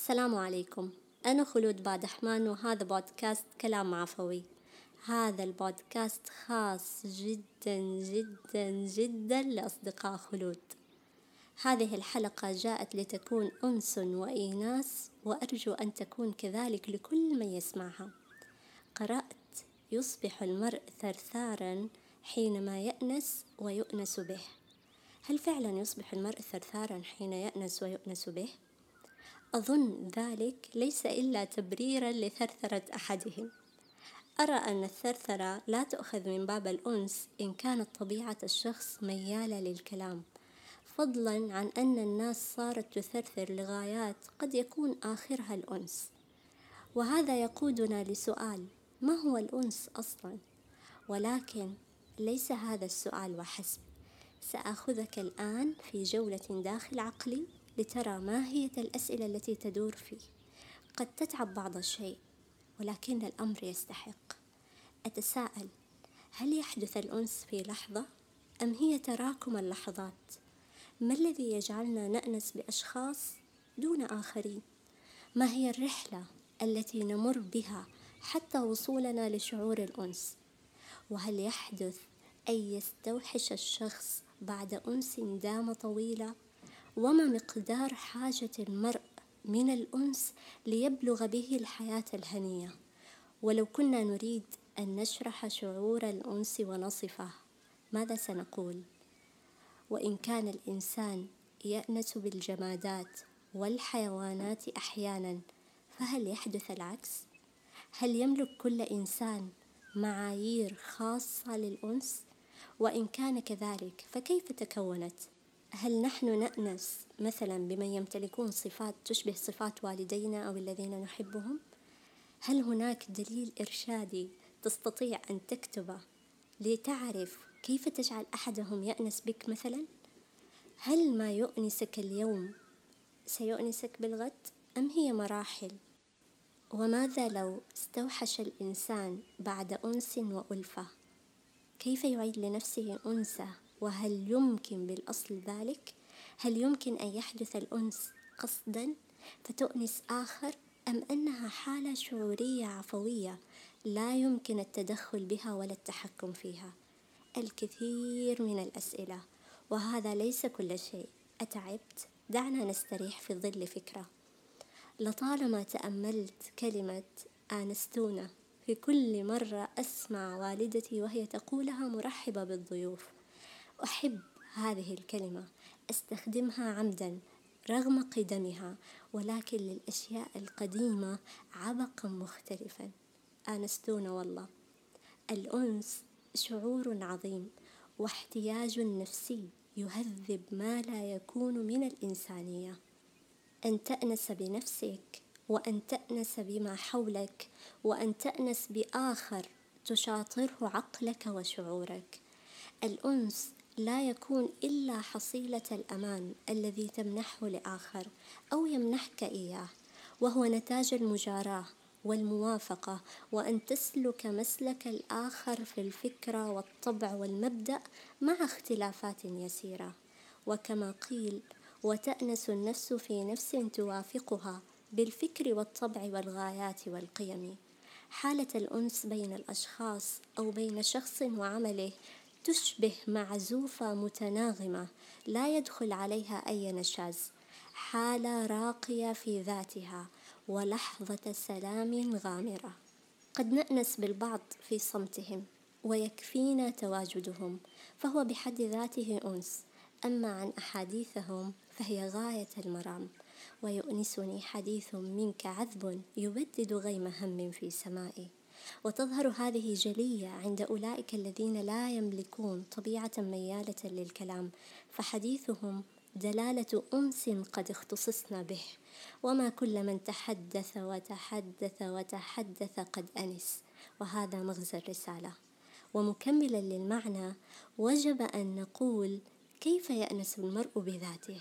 السلام عليكم. أنا خلود بادحمان وهذا بودكاست كلام عفوي. هذا البودكاست خاص جدا جدا جدا لأصدقاء خلود. هذه الحلقة جاءت لتكون أنس وإيناس وأرجو أن تكون كذلك لكل من يسمعها. قرأت يصبح المرء ثرثارا حينما يأنس ويؤنس به. هل فعلا يصبح المرء ثرثارا حين يأنس ويؤنس به؟ أظن ذلك ليس إلا تبريرا لثرثرة أحدهم. أرى أن الثرثرة لا تؤخذ من باب الأنس إن كانت طبيعة الشخص ميالة للكلام فضلا عن أن الناس صارت تثرثر لغايات قد يكون آخرها الأنس. وهذا يقودنا لسؤال ما هو الأنس أصلا؟ ولكن ليس هذا السؤال وحسب. سآخذك الآن في جولة داخل عقلي. لترى ماهية الأسئلة التي تدور فيه. قد تتعب بعض الشيء ولكن الأمر يستحق. أتساءل هل يحدث الأنس في لحظة؟ أم هي تراكم اللحظات؟ ما الذي يجعلنا نأنس بأشخاص دون آخرين؟ ما هي الرحلة التي نمر بها حتى وصولنا لشعور الأنس؟ وهل يحدث أن يستوحش الشخص بعد أنس دام طويلة؟ وما مقدار حاجة المرء من الأنس ليبلغ به الحياة الهنية. ولو كنا نريد أن نشرح شعور الأنس ونصفه ماذا سنقول؟ وإن كان الإنسان يأنس بالجمادات والحيوانات أحيانا فهل يحدث العكس؟ هل يملك كل إنسان معايير خاصة للأنس؟ وإن كان كذلك فكيف تكونت؟ هل نحن نأنس مثلا بمن يمتلكون صفات تشبه صفات والدينا أو الذين نحبهم؟ هل هناك دليل إرشادي تستطيع أن تكتبه لتعرف كيف تجعل أحدهم يأنس بك مثلا؟ هل ما يؤنسك اليوم سيؤنسك بالغد أم هي مراحل؟ وماذا لو استوحش الإنسان بعد أنس وألفة؟ كيف يعيد لنفسه أنسة وهل يمكن بالأصل ذلك؟ هل يمكن أن يحدث الأنس قصدا فتؤنس آخر أم أنها حالة شعورية عفوية لا يمكن التدخل بها ولا التحكم فيها؟ الكثير من الأسئلة وهذا ليس كل شيء أتعبت؟ دعنا نستريح في ظل فكرة لطالما تأملت كلمة آنستونا في كل مرة أسمع والدتي وهي تقولها مرحبة بالضيوف أحب هذه الكلمة أستخدمها عمدا رغم قدمها ولكن للأشياء القديمة عبقا مختلفا. آنستون والله. الأنس شعور عظيم واحتياج نفسي يهذب ما لا يكون من الإنسانية. أن تأنس بنفسك وأن تأنس بما حولك وأن تأنس بآخر تشاطره عقلك وشعورك. الأنس لا يكون إلا حصيلة الأمان الذي تمنحه لآخر أو يمنحك إياه وهو نتاج المجاراة والموافقة وأن تسلك مسلك الآخر في الفكرة والطبع والمبدأ مع اختلافات يسيرة. وكما قيل وتأنس النفس في نفس توافقها بالفكر والطبع والغايات والقيم حالة الأنس بين الأشخاص أو بين شخص وعمله تشبه معزوفة متناغمة لا يدخل عليها أي نشاز حالة راقية في ذاتها ولحظة سلام غامرة. قد نأنس بالبعض في صمتهم ويكفينا تواجدهم فهو بحد ذاته أنس. أما عن أحاديثهم فهي غاية المرام ويؤنسني حديث منك عذب يبدد غيم هم في سمائي. وتظهر هذه جلية عند أولئك الذين لا يملكون طبيعة ميالة للكلام فحديثهم دلالة أنس قد اختصصنا به. وما كل من تحدث وتحدث وتحدث قد أنس وهذا مغزى الرسالة. ومكملا للمعنى وجب أن نقول كيف يأنس المرء بذاته؟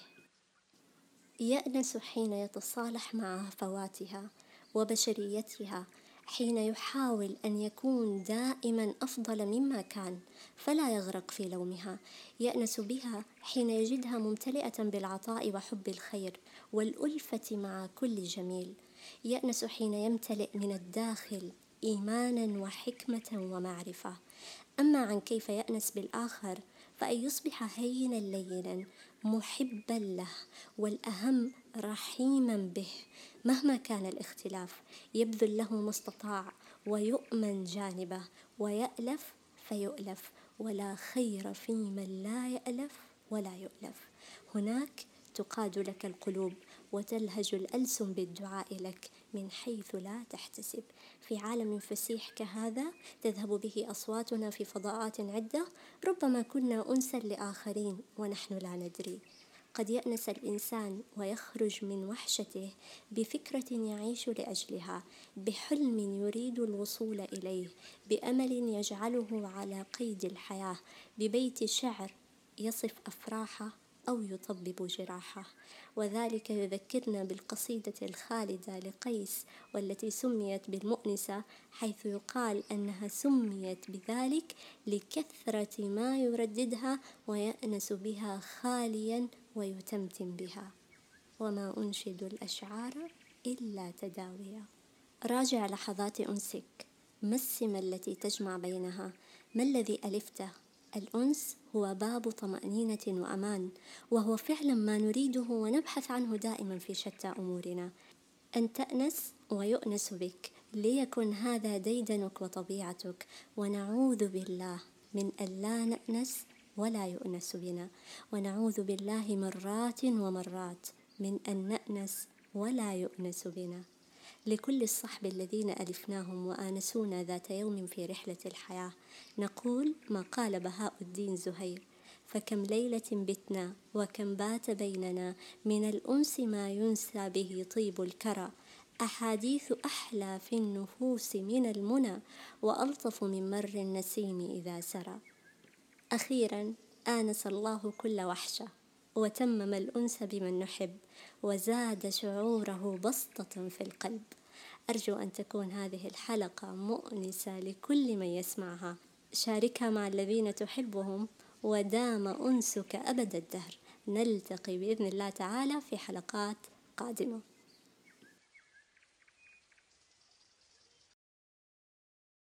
يأنس حين يتصالح مع هفواتها وبشريتها حين يحاول أن يكون دائما أفضل مما كان فلا يغرق في لومها. يأنس بها حين يجدها ممتلئة بالعطاء وحب الخير والألفة مع كل جميل. يأنس حين يمتلئ من الداخل إيمانا وحكمة ومعرفة. أما عن كيف يأنس بالآخر فأن يصبح هينا لينا محبا له والأهم رحيما به. مهما كان الاختلاف يبذل له ما استطاع ويؤمن جانبه ويألف فيؤلف ولا خير في من لا يألف ولا يؤلف. هناك تقاد لك القلوب وتلهج الألسن بالدعاء لك من حيث لا تحتسب. في عالم فسيح كهذا تذهب به أصواتنا في فضاءات عدة. ربما كنا أنسا لآخرين ونحن لا ندري. قد يأنس الإنسان ويخرج من وحشته بفكرة يعيش لأجلها بحلم يريد الوصول إليه بأمل يجعله على قيد الحياة ببيت شعر يصف أفراحه أو يطبب جراحه وذلك يذكرنا بالقصيدة الخالدة لقيس والتي سميت بالمؤنسة حيث يقال أنها سميت بذلك لكثرة ما يرددها ويأنس بها خاليا ويتمتم بها. وما أنشد الأشعار إلا تداويا. راجع لحظات أنسك. ما السمة التي تجمع بينها؟ ما الذي ألفته؟ الأنس هو باب طمأنينة وأمان وهو فعلا ما نريده ونبحث عنه دائما في شتى أمورنا. أن تأنس ويؤنس بك ليكن هذا ديدنك وطبيعتك ونعوذ بالله من أن لا نأنس ولا يؤنس بنا. ونعوذ بالله مرات ومرات من أن نأنس ولا يؤنس بنا. لكل الصحب الذين ألفناهم وآنسونا ذات يوم في رحلة الحياة. نقول ما قال بهاء الدين زهير فكم ليلة بتنا وكم بات بيننا من الأنس ما ينسى به طيب الكرى. أحاديث أحلى في النفوس من المنى وألطف من مر النسيم إذا سرى. أخيرا آنس الله كل وحشة وتمم الأنس بمن نحب وزاد شعوره بسطة في القلب. أرجو أن تكون هذه الحلقة مؤنسة لكل من يسمعها. شاركها مع الذين تحبهم ودام أنسك أبد الدهر. نلتقي بإذن الله تعالى في حلقات قادمة.